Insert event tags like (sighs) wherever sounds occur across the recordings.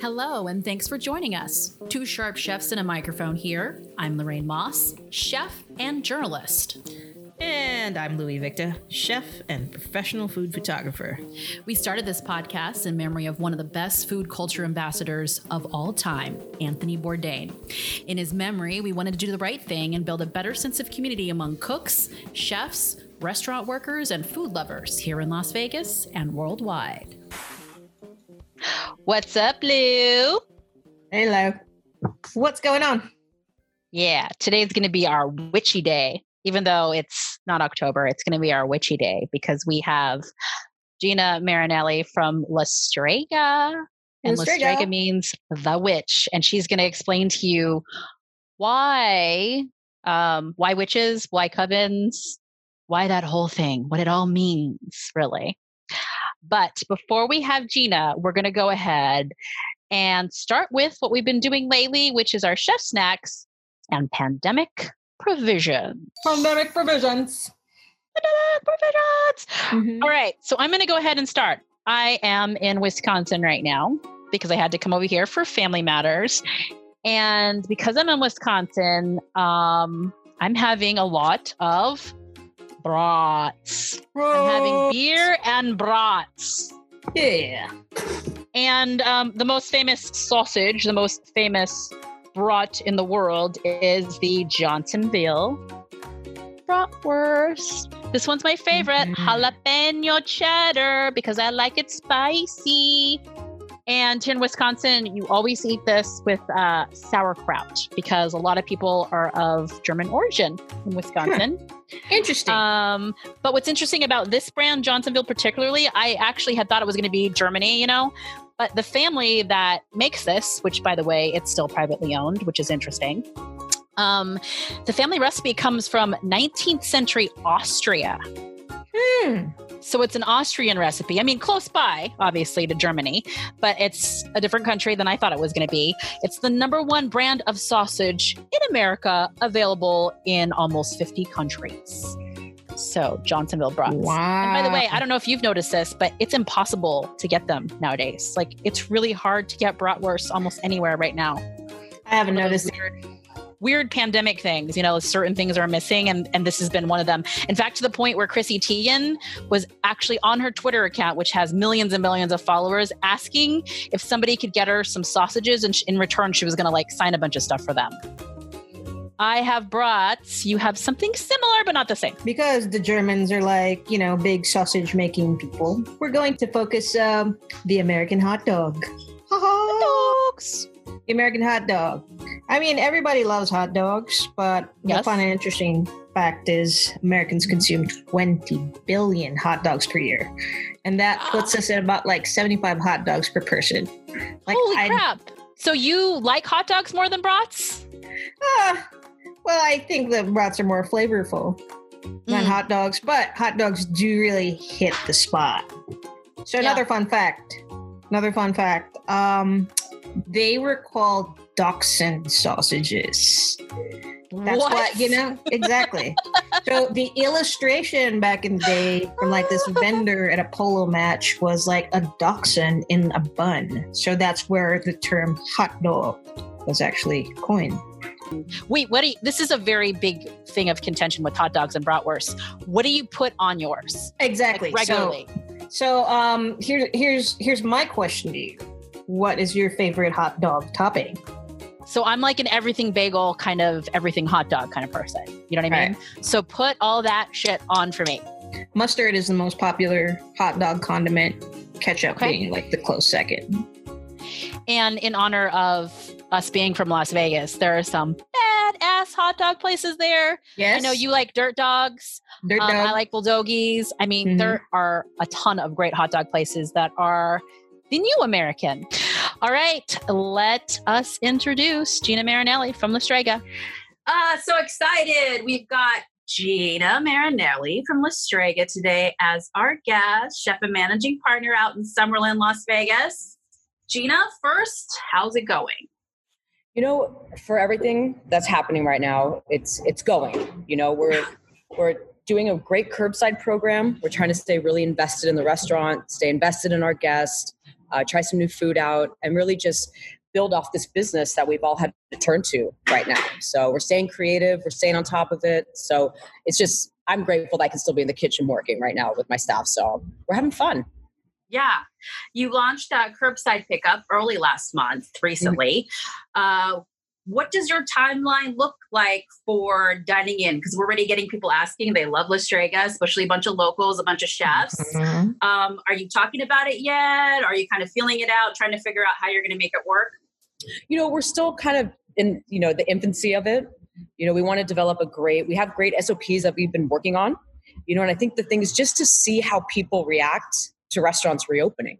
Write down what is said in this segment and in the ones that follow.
Hello, and thanks for joining us. Two sharp chefs and a microphone here. I'm Lorraine Moss, chef and journalist. And I'm Louie Victa, chef and professional food photographer. We started this podcast in memory of one of the best food culture ambassadors of all time, Anthony Bourdain. In his memory, we wanted to do the right thing and build a better sense of community among cooks, chefs, restaurant workers, and food lovers here in Las Vegas and worldwide. What's up, Lou? Hello. What's going on? Yeah, today's going to be our witchy day. Even though it's not October, it's going to be our witchy day because we have Gina Marinelli from La Strega. And La Strega means the witch. And she's going to explain to you why um, why witches, why covens, why that whole thing, what it all means, really. But before we have Gina, we're going to go ahead and start with what we've been doing lately, which is our chef snacks and pandemic provisions. Pandemic provisions. Pandemic provisions. Mm-hmm. All right. So I'm going to go ahead and start. I am in Wisconsin right now because I had to come over here for family matters. And because I'm in Wisconsin, um, I'm having a lot of brats. I'm having beer and brats. Yeah. And um, the most famous sausage, the most famous brat in the world is the Johnsonville bratwurst. This one's my favorite, mm-hmm. jalapeno cheddar, because I like it spicy. And here in Wisconsin, you always eat this with uh, sauerkraut because a lot of people are of German origin in Wisconsin. Interesting. Um, but what's interesting about this brand, Johnsonville particularly, I actually had thought it was going to be Germany, you know, but the family that makes this, which by the way, it's still privately owned, which is interesting. Um, the family recipe comes from 19th century Austria. Hmm. So it's an Austrian recipe. I mean, close by, obviously, to Germany, but it's a different country than I thought it was going to be. It's the number one brand of sausage in America, available in almost 50 countries. So Johnsonville brats. Wow. And by the way, I don't know if you've noticed this, but it's impossible to get them nowadays. Like it's really hard to get bratwurst almost anywhere right now. I haven't noticed. Weird, weird pandemic things. You know, certain things are missing, and and this has been one of them. In fact, to the point where Chrissy Teigen was actually on her Twitter account, which has millions and millions of followers, asking if somebody could get her some sausages, and in return, she was going to like sign a bunch of stuff for them. I have brats. You have something similar, but not the same. Because the Germans are like, you know, big sausage making people, we're going to focus um, the American hot dog. Hot dogs. The American hot dog. I mean, everybody loves hot dogs, but yes. I find an interesting fact is Americans consume 20 billion hot dogs per year. And that ah. puts us at about like 75 hot dogs per person. Like, Holy I'd, crap. So you like hot dogs more than brats? Uh, well, I think the brats are more flavorful than mm. hot dogs, but hot dogs do really hit the spot. So another yeah. fun fact. Another fun fact. Um, they were called Dachshund sausages. That's what, what you know exactly. so (laughs) the illustration back in the day from like this vendor at a polo match was like a dachshund in a bun. So that's where the term hot dog was actually coined. Wait, what do you, this is a very big thing of contention with hot dogs and bratwurst. What do you put on yours? Exactly. Like regularly. So, so um here's here's here's my question to you. What is your favorite hot dog topping? So I'm like an everything bagel kind of everything hot dog kind of person. You know what I mean? Right. So put all that shit on for me. Mustard is the most popular hot dog condiment, ketchup okay. being like the close second. And in honor of us being from Las Vegas, there are some badass hot dog places there. Yes. I know you like dirt dogs. Dirt um, I like bulldogies. I mean, mm-hmm. there are a ton of great hot dog places that are the new American. All right, let us introduce Gina Marinelli from La Strega. Uh, so excited. We've got Gina Marinelli from La Strega today as our guest, chef and managing partner out in Summerlin, Las Vegas. Gina, first, how's it going? You know, for everything that's happening right now, it's it's going. You know, we're we're doing a great curbside program. We're trying to stay really invested in the restaurant, stay invested in our guests, uh, try some new food out, and really just build off this business that we've all had to turn to right now. So we're staying creative, we're staying on top of it. So it's just, I'm grateful that I can still be in the kitchen working right now with my staff. So we're having fun. Yeah. You launched a curbside pickup early last month, recently. Mm-hmm. Uh, what does your timeline look like for dining in? Because we're already getting people asking. They love La Strega, especially a bunch of locals, a bunch of chefs. Mm-hmm. Um, are you talking about it yet? Are you kind of feeling it out, trying to figure out how you're going to make it work? You know, we're still kind of in, you know, the infancy of it. You know, we want to develop a great, we have great SOPs that we've been working on. You know, and I think the thing is just to see how people react to restaurants reopening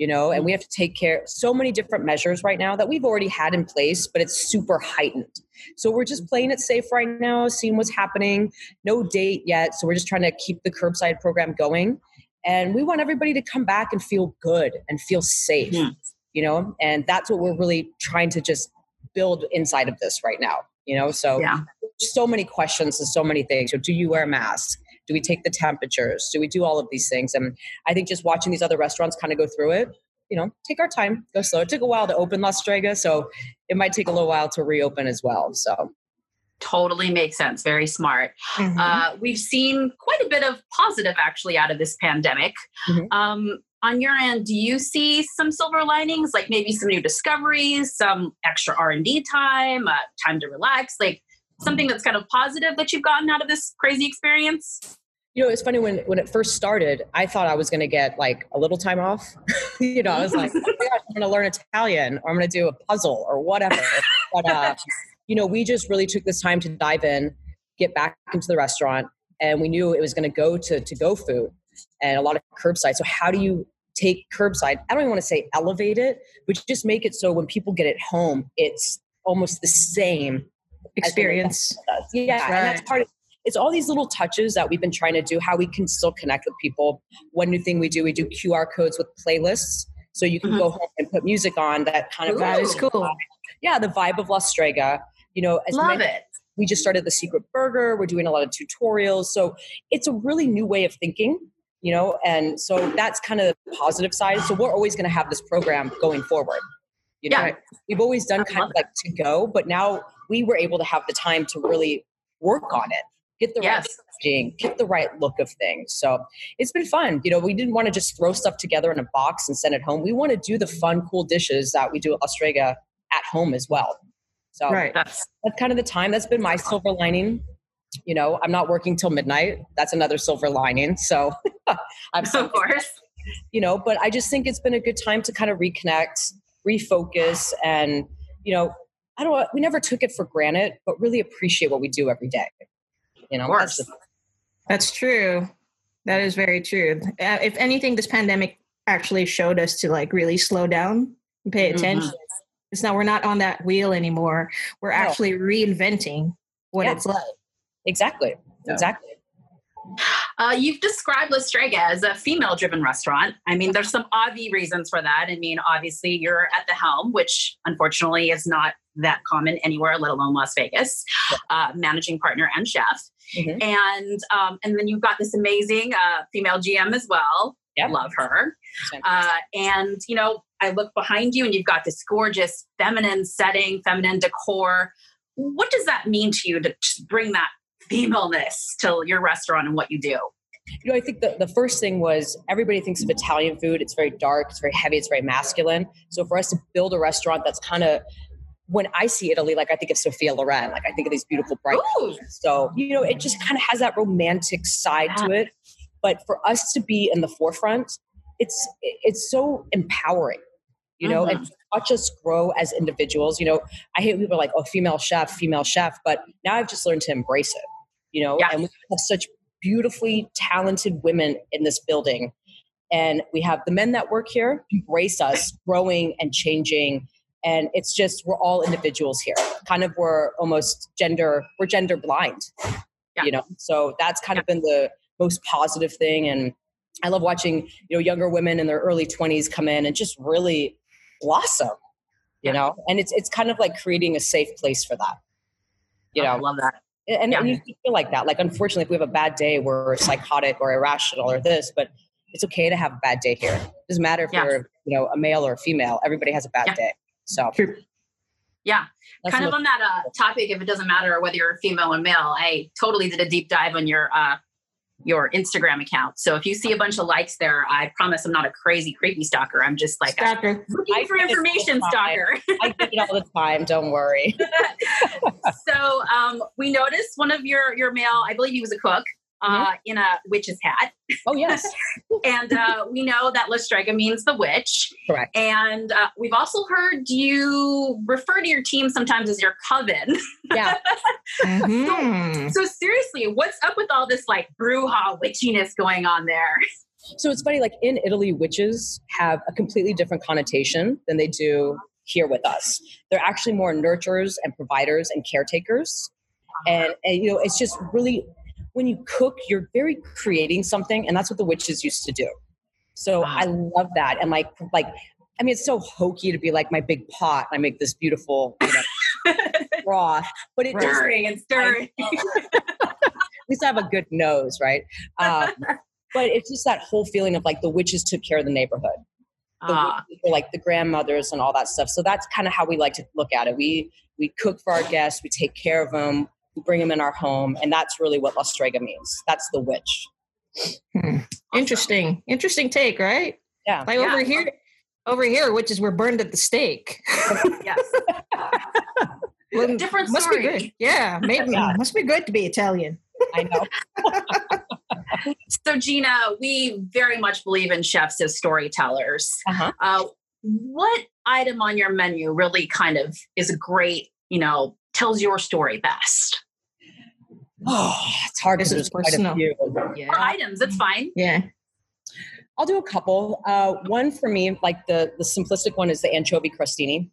you know, and we mm. have to take care so many different measures right now that we've already had in place, but it's super heightened. So we're just playing it safe right now, seeing what's happening. No date yet, so we're just trying to keep the curbside program going. And we want everybody to come back and feel good and feel safe, yeah. you know, and that's what we're really trying to just build inside of this right now, you know. So yeah. so many questions and so many things. So do you wear a mask? Do we take the temperatures? Do we do all of these things? And I think just watching these other restaurants kind of go through it, you know, take our time, go slow. It took a while to open La Strega, so it might take a little while to reopen as well. So totally makes sense. Very smart. Mm-hmm. Uh, we've seen quite a bit of positive actually out of this pandemic. Mm-hmm. Um, on your end, do you see some silver linings, like maybe some new discoveries, some extra R and D time, uh, time to relax, like something that's kind of positive that you've gotten out of this crazy experience? You know, it's funny when when it first started, I thought I was going to get like a little time off. (laughs) you know, I was like, oh my gosh, I'm going to learn Italian or I'm going to do a puzzle or whatever. but uh, you know, we just really took this time to dive in, get back into the restaurant, and we knew it was going to go to to go food and a lot of curbside. So how do you take curbside? I don't even want to say elevate it, but just make it so when people get it home, it's almost the same experience. Yeah, right. and that's part of it's all these little touches that we've been trying to do how we can still connect with people. One new thing we do we do qr codes with playlists. So you can mm-hmm. go home and put music on that kind of Ooh, that is cool. yeah the vibe of la strega. You know love many, it. we just started the secret burger. We're doing a lot of tutorials. So it's a really new way of thinking you know and so that's kind of the positive side. So we're always going to have this program going forward you know? Yeah. we've always done kind of like to go but now we were able to have the time to really work on it get the yes. right packaging, get the right look of things. So it's been fun. You know, we didn't want to just throw stuff together in a box and send it home. We want to do the fun, cool dishes that we do at Strega at home as well. So right. that's, that's kind of the time. That's been my silver lining. You know, I'm not working till midnight. That's another silver lining. So (laughs) I'm so of course. (laughs) You know, but I just think it's been a good time to kind of reconnect, refocus, and you know, I don't. Know, we never took it for granted, but really appreciate what we do every day. You know, that's, the, that's true. That is very true. Uh, if anything, this pandemic actually showed us to like really slow down and pay attention. Mm-hmm. It's now we're not on that wheel anymore. We're actually reinventing what yeah. it's like. Exactly. Exactly. Uh, you've described La Strega as a female driven restaurant. I mean, there's some obvious reasons for that. I mean, obviously, you're at the helm, which unfortunately is not that common anywhere, let alone Las Vegas, uh, managing partner and chef. Mm-hmm. And um, and then you've got this amazing uh, female GM as well. Yep. Love her. Uh, and you know, I look behind you, and you've got this gorgeous feminine setting, feminine decor. What does that mean to you to bring that femaleness to your restaurant and what you do? You know, I think the, the first thing was everybody thinks of Italian food. It's very dark, it's very heavy, it's very masculine. So for us to build a restaurant that's kind of when I see Italy, like I think of Sophia Loren, like I think of these beautiful bright colors. So, you know, it just kind of has that romantic side to it. But for us to be in the forefront, it's it's so empowering, you know, mm-hmm. and watch us grow as individuals. You know, I hate people like, oh, female chef, female chef, but now I've just learned to embrace it, you know, yeah. and we have such beautifully talented women in this building. And we have the men that work here embrace us growing and changing and it's just we're all individuals here kind of we're almost gender we're gender blind yeah. you know so that's kind yeah. of been the most positive thing and i love watching you know younger women in their early 20s come in and just really blossom you know and it's it's kind of like creating a safe place for that you Oh, know I love that. and, Yeah. and you feel like that like unfortunately if we have a bad day we're psychotic or irrational or this but it's okay to have a bad day here it doesn't matter if Yeah. you're you know a male or a female everybody has a bad Yeah. day so Yeah. that's kind of on that uh, topic, if it doesn't matter whether you're female or male, I totally did a deep dive on your uh, your Instagram account. So if you see a bunch of likes there, I promise I'm not a crazy creepy stalker. I'm just like a Stalker. looking I for information all the time. stalker. i get it all the time don't worry (laughs) so um, we noticed one of your your male, I believe he was a cook. Uh, in a witch's hat, oh yes (laughs) and uh, we know that La Strega means the witch. correct And uh, we've also heard you refer to your team sometimes as your coven. (laughs) yeah Mhm. So seriously, what's up with all this like brouhaha witchiness going on there? So it's funny, like in Italy, witches have a completely different connotation than they do here with us. They're actually more nurturers and providers and caretakers. And, and you know, it's just really when you cook, you're very creating something, and that's what the witches used to do. So Wow. I love that. And like like I mean, it's so hokey to be like my big pot. I make this beautiful you know, (laughs) broth, but it stirring and stirring. at least I have a good nose, right? Um, but it's just that whole feeling of like the witches took care of the neighborhood. The Ah, witches like the grandmothers and all that stuff. So that's kind of how we like to look at it. We we cook for our guests, we take care of them, bring them in our home, and that's really what La Strega means. That's the witch. Hmm. Interesting. Interesting take, right? Yeah. Like Yeah. over here, over here, witches were burned at the stake. (laughs) yes. (laughs) Well, Different must story. be good. Yeah, maybe Yeah. must be good to be Italian. I know. So Gina, we very much believe in chefs as storytellers. Uh-huh. Uh, what item on your menu really kind of is a great, you know, tells your story best? Oh, it's hard This because is there's quite a personal. few. Or items, it's fine. Yeah. I'll do a couple. Uh, one for me, like the the simplistic one, is the anchovy crostini.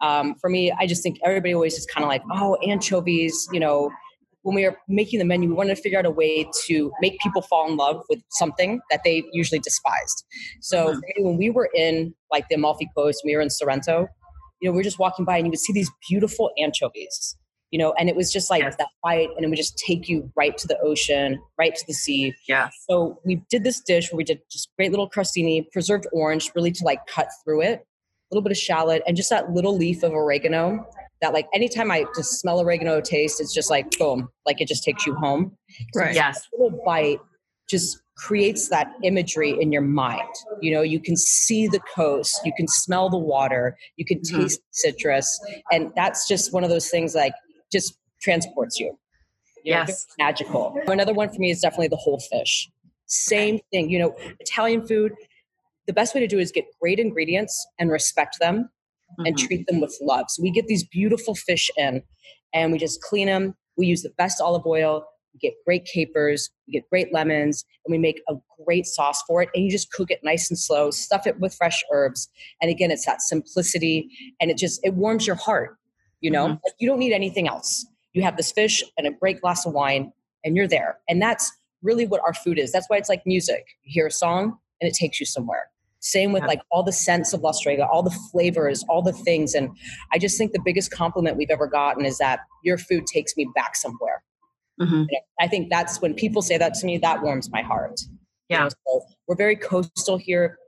Um, for me, I just think everybody always is kind of like, oh, anchovies. You know, when we were making the menu, we wanted to figure out a way to make people fall in love with something that they usually despised. So Mhm. when we were in like the Amalfi Coast, we were in Sorrento. You know, we are just walking by and you would see these beautiful anchovies. You know, and it was just like Yes. that bite, and it would just take you right to the ocean, right to the sea. Yeah. So we did this dish where we did just great little crostini, preserved orange, really to like cut through it, a little bit of shallot, and just that little leaf of oregano. That like anytime I just smell oregano taste, it's just like boom, like it just takes you home. Right. Yes. Little bite just creates that imagery in your mind. You know, you can see the coast, you can smell the water, you can Mhm. taste citrus, and that's just one of those things like just transports you. You know, Yes. magical. Another one for me is definitely the whole fish. Same thing, you know, Italian food. The best way to do it is get great ingredients and respect them and Mhm. treat them with love. So we get these beautiful fish in and we just clean them. We use the best olive oil. We get great capers. We get great lemons and we make a great sauce for it. And you just cook it nice and slow, stuff it with fresh herbs. And again, it's that simplicity and it just, it warms your heart. You know, Mhm. Like, you don't need anything else. You have this fish and a great glass of wine and you're there. And that's really what our food is. That's why it's like music. You hear a song and it takes you somewhere. Same with like all the scents of La Strega, all the flavors, all the things. And I just think the biggest compliment we've ever gotten is that your food takes me back somewhere. Mhm. I think that's when people say that to me, that warms my heart. You Yeah. know, so we're very coastal here.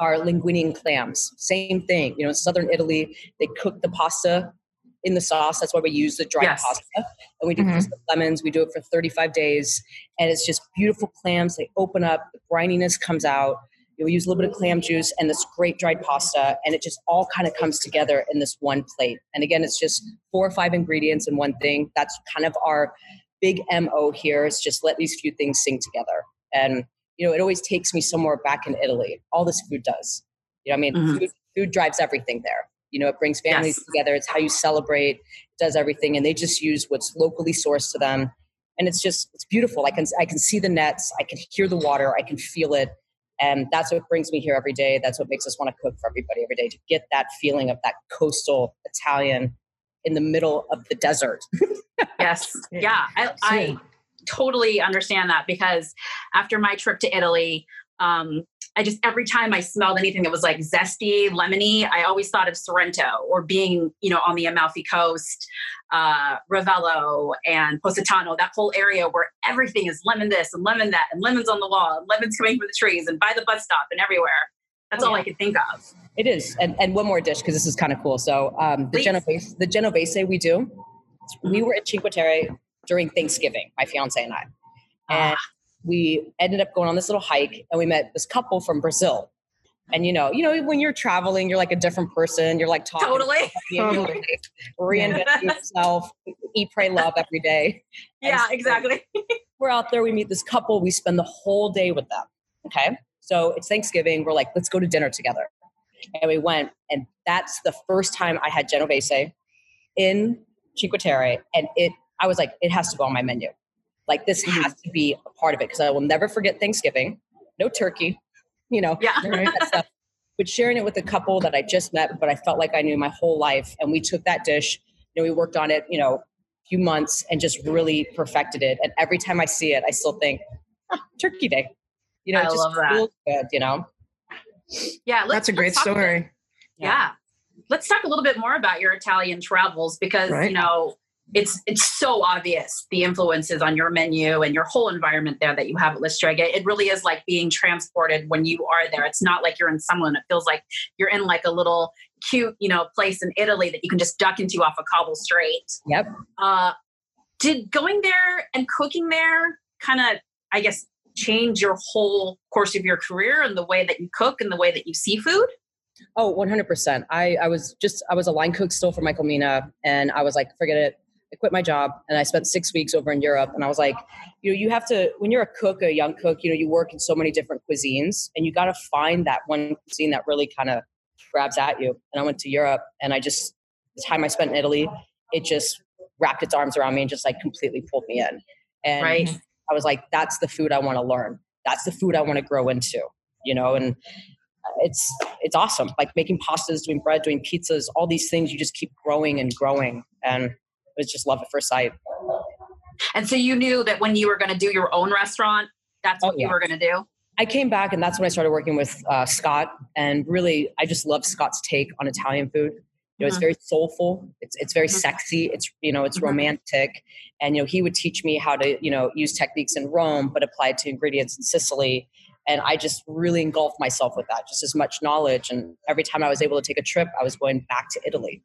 Our linguine and clams, same thing. You know, in southern Italy, they cook the pasta in the sauce. That's why we use the dried Yes. pasta. And we do Mhm. with lemons. We do it for 35 days. And it's just beautiful clams. They open up, the brininess comes out. We use a little bit of clam juice and this great dried pasta. And it just all kind of comes together in this one plate. And again, it's just four or five ingredients in one thing. That's kind of our big MO here is just let these few things sing together. And, you know, it always takes me somewhere back in Italy. All this food does. You know, I mean, Mhm. food, food drives everything there. You know, it brings families Yes. together. It's how you celebrate, it does everything. And they just use what's locally sourced to them. And it's just, it's beautiful. I can, I can see the nets. I can hear the water. I can feel it. And that's what brings me here every day. That's what makes us want to cook for everybody every day to get that feeling of that coastal Italian in the middle of the desert. (laughs) (laughs) Yes. Yeah. I, I totally understand that because after my trip to Italy, um, I just every time I smelled anything that was like zesty, lemony, I always thought of Sorrento or being, you know, on the Amalfi Coast, uh, Ravello and Positano, that whole area where everything is lemon this and lemon that, and lemons on the wall, and lemons coming from the trees, and by the bus stop and everywhere. That's Oh, all yeah. I could think of. It is, and and one more dish because this is kind of cool. So um, the Please. genovese, the genovese we do. We were at Cinque Terre during Thanksgiving, my fiance and I, and Ah. we ended up going on this little hike, and we met this couple from Brazil. And you know, you know, when you're traveling, you're like a different person. You're like talking, Totally. Totally. (laughs) reinventing yourself, eat, pray, love every day. Yeah, so- exactly. (laughs) we're out there, we meet this couple, we spend the whole day with them. Okay. So it's Thanksgiving. We're like, let's go to dinner together. And we went, and that's the first time I had Genovese in Cinque Terre. And it, I was like, it has to go on my menu. Like, this Mhm. has to be a part of it because I will never forget Thanksgiving. No turkey, you know, Yeah. none of that (laughs) stuff. But sharing it with a couple that I just met, but I felt like I knew my whole life. And we took that dish, you know, we worked on it, you know, a few months and just really perfected it. And every time I see it, I still think, "Ah, Turkey Day. You know, I it just love that. feels good, you know? Yeah. That's a great let's talk about- story. Yeah. Let's talk a little bit more about your Italian travels because Right. you know it's it's so obvious the influences on your menu and your whole environment there that you have at La Strega. It really is like being transported when you are there. It's not like you're in someone. It feels like you're in like a little cute, you know, place in Italy that you can just duck into off a cobble straight. Yep. Uh, did going there and cooking there kind of, I guess, change your whole course of your career and the way that you cook and the way that you see food? Oh, 100%. I, I was just, I was a line cook still for Michael Mina. And I was like, forget it. I quit my job and I spent six weeks over in Europe. And I was like, you know, you have to, when you're a cook, a young cook, you know, you work in so many different cuisines and you got to find that one cuisine that really kind of grabs at you. And I went to Europe and I just, the time I spent in Italy, it just wrapped its arms around me and just like completely pulled me in. And Right. I was like, that's the food I want to learn. That's the food I want to grow into, you know, and it's, it's awesome. Like making pastas, doing bread, doing pizzas, all these things, you just keep growing and growing. And it's just love at first sight. And so you knew that when you were going to do your own restaurant, that's Oh, what you were going to do. I came back and that's when I started working with uh, Scott. And really, I just love Scott's take on Italian food. You know, it's Mhm. very soulful. It's it's very Mhm. sexy. It's you know, it's Mhm. romantic. And you know, he would teach me how to you know use techniques in Rome, but apply it to ingredients in Sicily. And I just really engulfed myself with that, just as much knowledge. And every time I was able to take a trip, I was going back to Italy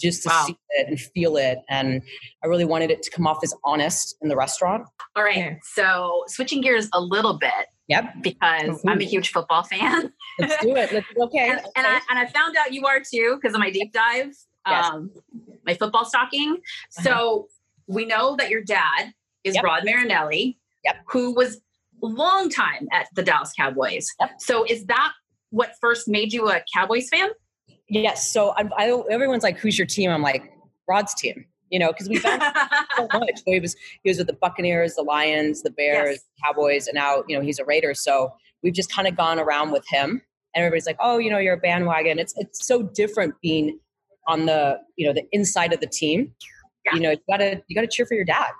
just to Wow. see it and feel it. And I really wanted it to come off as honest in the restaurant. All right. So switching gears a little bit Yep. because I'm a huge football fan. Let's do it. Let's, okay. and, and I and I found out you are too because of my deep dive, Yes. um, my football stalking. So we know that your dad is Yep. Rod Marinelli, Yep. who was a long time at the Dallas Cowboys. Yep. So is that what first made you a Cowboys fan? Yes. So I, I, everyone's like, "Who's your team?" I'm like, "Rod's team." You know, because we've done (laughs) so much. So he was he was with the Buccaneers, the Lions, the Bears, Yes. Cowboys, and now you know he's a Raider. So we've just kind of gone around with him, and everybody's like, "Oh, you know, you're a bandwagon." It's it's so different being on the you know the inside of the team. Yeah. You know, you gotta you gotta cheer for your dad.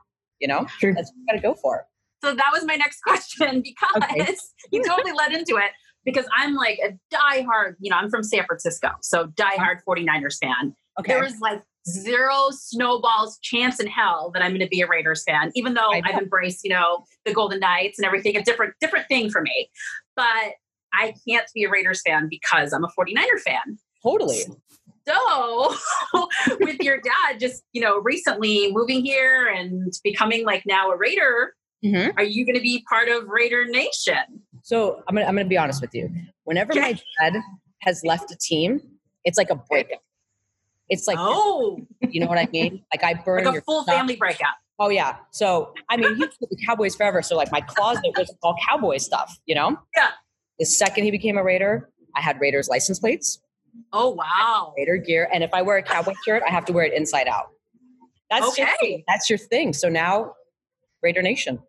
You know, Sure. that's what you gotta go for. So that was my next (laughs) question because Okay. you totally led into it because I'm like a diehard, you know, I'm from San Francisco, so diehard uh-huh. 49ers fan. Okay. There was like zero snowballs chance in hell that I'm going to be a Raiders fan, even though. I've embraced, you know, the Golden Knights and everything, a different, different thing for me. But I can't be a Raiders fan because I'm a 49er fan. totally. So, (laughs) with your dad just, you know, recently moving here and becoming like now a Raider, Mhm. are you going to be part of Raider Nation? So I'm gonna I'm gonna be honest with you. Whenever my dad has left a team, it's like a breakup. It's like oh, you know what I mean? Like I burn like a full stuff. family breakup. Oh yeah. So I mean, he was the Cowboys forever. So like my closet was all Cowboy stuff. You know. Yeah. The second he became a Raider, I had Raiders license plates, Oh, wow. Raider gear, and if I wear a Cowboy shirt, I have to wear it inside out. That's your Okay. thing. that's your thing. So now, Raider Nation.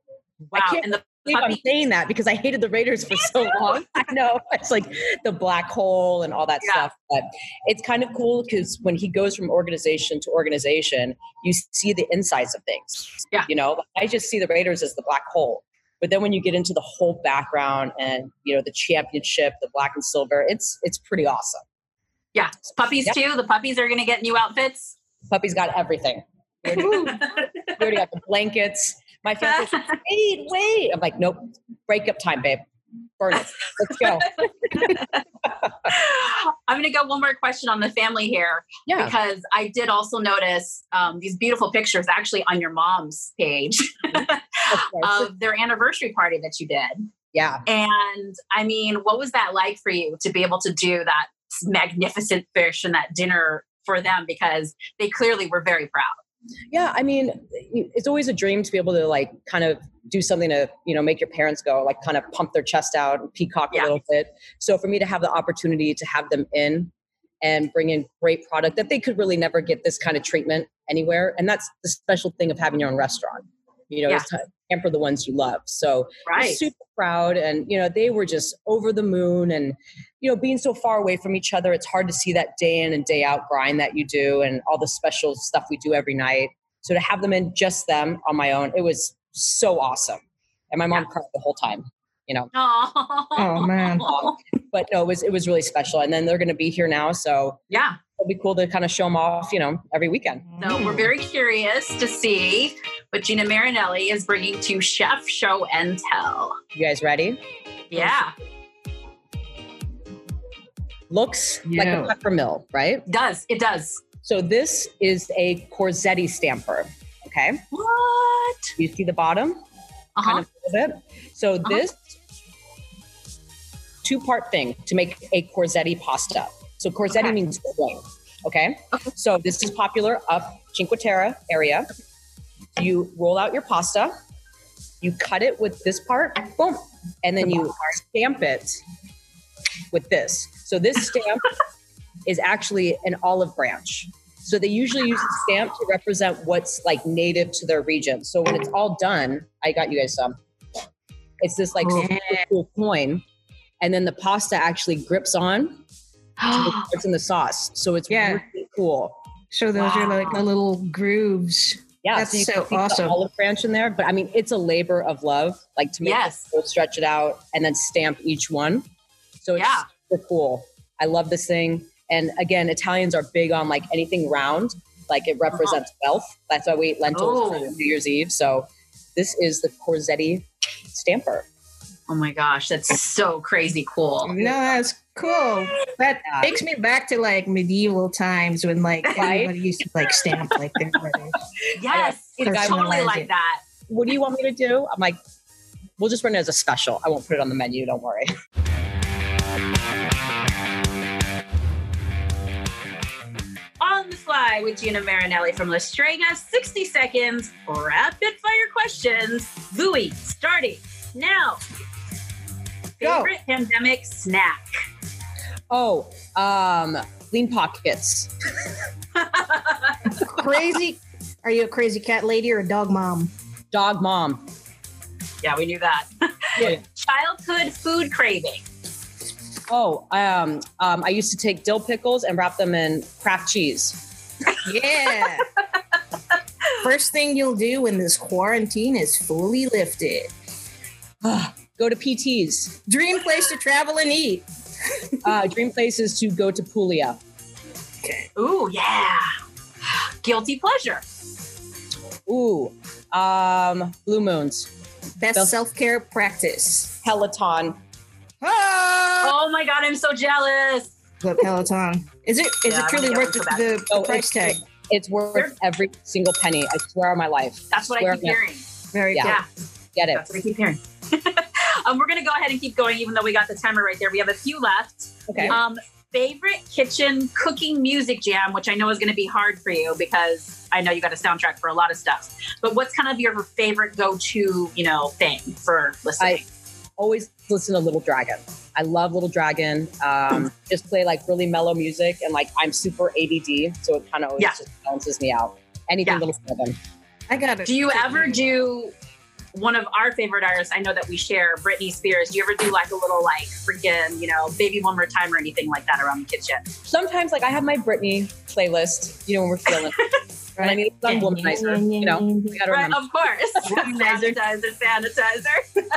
Wow. And the believe I'm saying that because I hated the Raiders for so long. (laughs) I know it's like the black hole and all that Yeah. stuff, but it's kind of cool because when he goes from organization to organization, you see the insides of things. Yeah. you know, I just see the Raiders as the black hole, But then when you get into the whole background and you know the championship, the black and silver, it's it's pretty awesome. Yeah, puppies Yep. too. The puppies are going to get new outfits. Puppy's got everything. We (laughs) already got the blankets. My family says, wait, wait. I'm like, nope, breakup time, babe. Burn it. Let's go. (laughs) I'm going to go one more question on the family here Yeah. because I did also notice um, these beautiful pictures actually on your mom's page (laughs) of their anniversary party that you did. yeah. And I mean, what was that like for you to be able to do that magnificent fish and that dinner for them? Because they clearly were very proud. Yeah. I mean, it's always a dream to be able to like kind of do something to, you know, make your parents go, like kind of pump their chest out and peacock Yeah. a little bit. So for me to have the opportunity to have them in and bring in great product that they could really never get this kind of treatment anywhere. And that's the special thing of having your own restaurant. You know, Yeah. Is to pamper the ones you love. So I was Right. super proud and you know they were just over the moon and you know being so far away from each other it's hard to see that day in and day out grind that you do and all the special stuff we do every night so to have them in just them on my own it was so awesome and my mom Yeah. cried the whole time you know Oh, Oh, man. (laughs) Um, but no it was it was really special and then they're going to be here now so Yeah. it'll be cool to kind of show them off you know every weekend So we're very curious to see what Gina Marinelli is bringing to Chef Show and Tell. you guys ready Yeah, looks like a pepper mill right does it does? so this is a corzetti stamper okay What? you see the bottom Uh kind of a little bit. So Uh-huh. this two part thing to make a corzetti pasta. So corzetti Okay. means coin. Okay? Okay. So this is popular up Cinque Terre area. You roll out your pasta, you cut it with this part, boom, and then you stamp it with this. So this (laughs) stamp is actually an olive branch. So they usually use the stamp to represent what's like native to their region. So when it's all done, I got you guys some. It's this like Oh. cool coin, and then the pasta actually grips on to the (gasps) in the sauce. So it's Yeah. really cool. So those are like the little grooves. Yeah, That's you so awesome. The olive branch in there, but I mean, it's a labor of love, like to make Yes. it, stretch it out, and then stamp each one. So it's Yeah. super cool. I love this thing. And again, Italians are big on like anything round, like it uh-huh. represents wealth. That's why we eat lentils for Oh. New Year's Eve. So this is the Corzetti stamper. Oh my gosh, that's so crazy cool. No, that's cool. That takes me back to like medieval times when like (laughs) Right? everybody used to like stamp like their British. (laughs) Yes, it's totally like it. that. What do you want me to do? I'm like, we'll just run it as a special. I won't put it on the menu. Don't worry. On the fly with Gina Marinelli from La Strega, 60 seconds, rapid fire questions. Louie, starting now. Go. Favorite pandemic snack? Oh, um, lean pockets. (laughs) Crazy. Are you a crazy cat lady or a dog mom? Dog mom. yeah, we knew that. Yeah. (laughs) Childhood food craving. Oh, um, um, I used to take dill pickles and wrap them in Kraft cheese. Yeah. (laughs) First thing you'll do when this quarantine is fully lifted. (sighs) Go to PTs. Dream place to travel and eat. Uh, dream places to go to Puglia. Okay. Ooh, yeah. (gasps) Guilty pleasure. Ooh, um, Blue Moons. Best Bel- self care practice. Peloton. Ah! Oh my god, I'm so jealous. The Peloton. Is it is Yeah, it truly worth the, the, the Oh, price it's- tag? It's worth every single penny. I swear on my life. That's what Swear I keep hearing. Very Yeah. good. Yeah, Get it. that's what I keep hearing. (laughs) um, we're gonna go ahead and keep going, even though we got the timer right there. We have a few left. Okay. Um, favorite kitchen cooking music jam, which I know is going to be hard for you because I know you got a soundtrack for a lot of stuff. But what's kind of your favorite go-to, you know, thing for listening? I Always listen to Little Dragon. I love Little Dragon. Um, (clears throat) just play like really mellow music and like I'm super ADD, so it kind of always Yeah. just balances me out. Anything Yeah. Little Dragon. I got it. do you ever do one of our favorite artists? I know that we share, Britney Spears. Do you ever do like a little like freaking, you know, baby one more time or anything like that around the kitchen? Sometimes like I have my Britney playlist, you know, when we're feeling (laughs) And I mean, it's on womanizer. You know, we gotta Right, remember. of course. Womanizer. (laughs) sanitizer, sanitizer.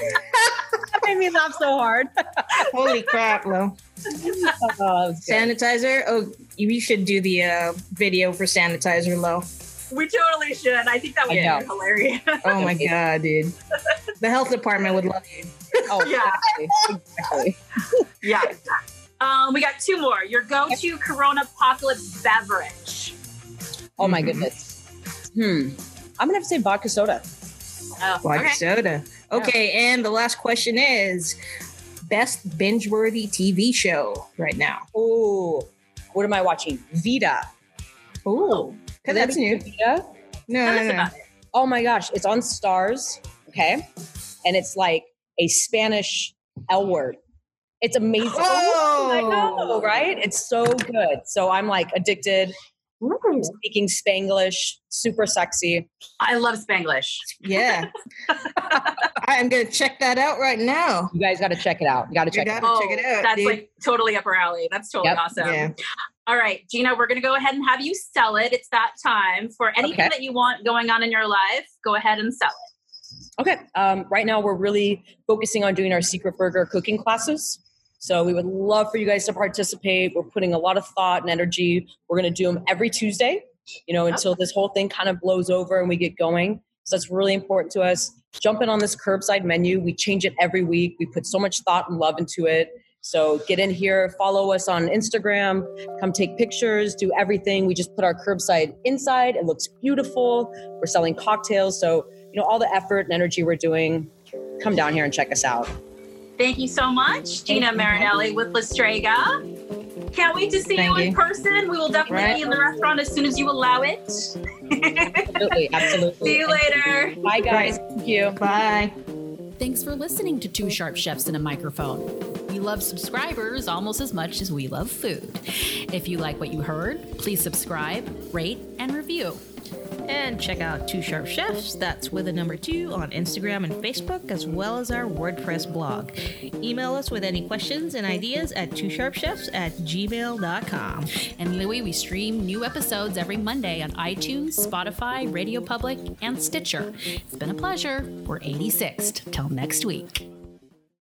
That made me laugh so hard. (laughs) Holy crap, Lo. Oh, that was good. Sanitizer? Oh, you should do the uh, video for sanitizer, Lo. We totally should. I think that would be hilarious. Oh my (laughs) god, dude. The health department would love you. Oh, (laughs) Yeah. exactly. exactly. yeah. Um, we got two more. Your go-to Corona Apocalypse beverage. Oh my goodness. Hmm. I'm gonna have to say vodka soda. Oh, Vodka okay. soda. Okay, and the last question is best binge-worthy TV show right now. Oh, what am I watching? Vida. Ooh, Has that's new. Vida? No, Tell no, no. Oh my gosh, it's on Starz. Okay, and it's like a Spanish L word. It's amazing. Oh! I know, oh! right? It's so good. So I'm like addicted. I'm speaking Spanglish, super sexy. I love Spanglish. Yeah. (laughs) I'm gonna check that out right now. You guys got to check it out. You got to check it out. gotta check it oh, out. Oh, That's dude. like totally up our alley. That's totally Yep. awesome. Yeah. All right, Gina, we're going to go ahead and have you sell it. It's that time. For anything Okay. that you want going on in your life, go ahead and sell it. Okay. Um, right now, we're really focusing on doing our secret burger cooking classes. So we would love for you guys to participate. We're putting a lot of thought and energy. We're going to do them every Tuesday, you know, until this whole thing kind of blows over and we get going. So that's really important to us. Jump in on this curbside menu. We change it every week. We put so much thought and love into it. So get in here, follow us on Instagram, come take pictures, do everything. We just put our curbside inside. It looks beautiful. We're selling cocktails. So, you know, all the effort and energy we're doing, come down here and check us out. Thank you so much, Gina Marinelli with La Strega. Can't wait to see Thank you in you. person. We will definitely Right. be in the restaurant as soon as you allow it. Absolutely. (laughs) Absolutely. See you later. Bye, guys. Thank you. Bye. Thanks for listening to Two Sharp Chefs in a Microphone. Love subscribers almost as much as we love food. If you like what you heard, please subscribe, rate, and review. And check out Two Sharp Chefs, that's with a number two, on Instagram and Facebook, as well as our WordPress blog. Email us with any questions and ideas at twosharpchefs at gmail.com. And Louie, we stream new episodes every Monday on iTunes, Spotify, Radio Public, and Stitcher. It's been a pleasure. We're 86th. Till next week.